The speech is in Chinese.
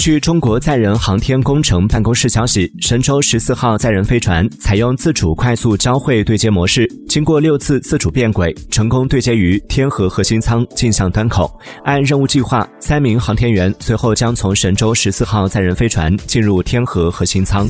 据中国载人航天工程办公室消息，神舟十四号载人飞船采用自主快速交会对接模式，经过六次自主变轨，成功对接于天河核心舱镜像端口。按任务计划，三名航天员随后将从神舟十四号载人飞船进入天河核心舱。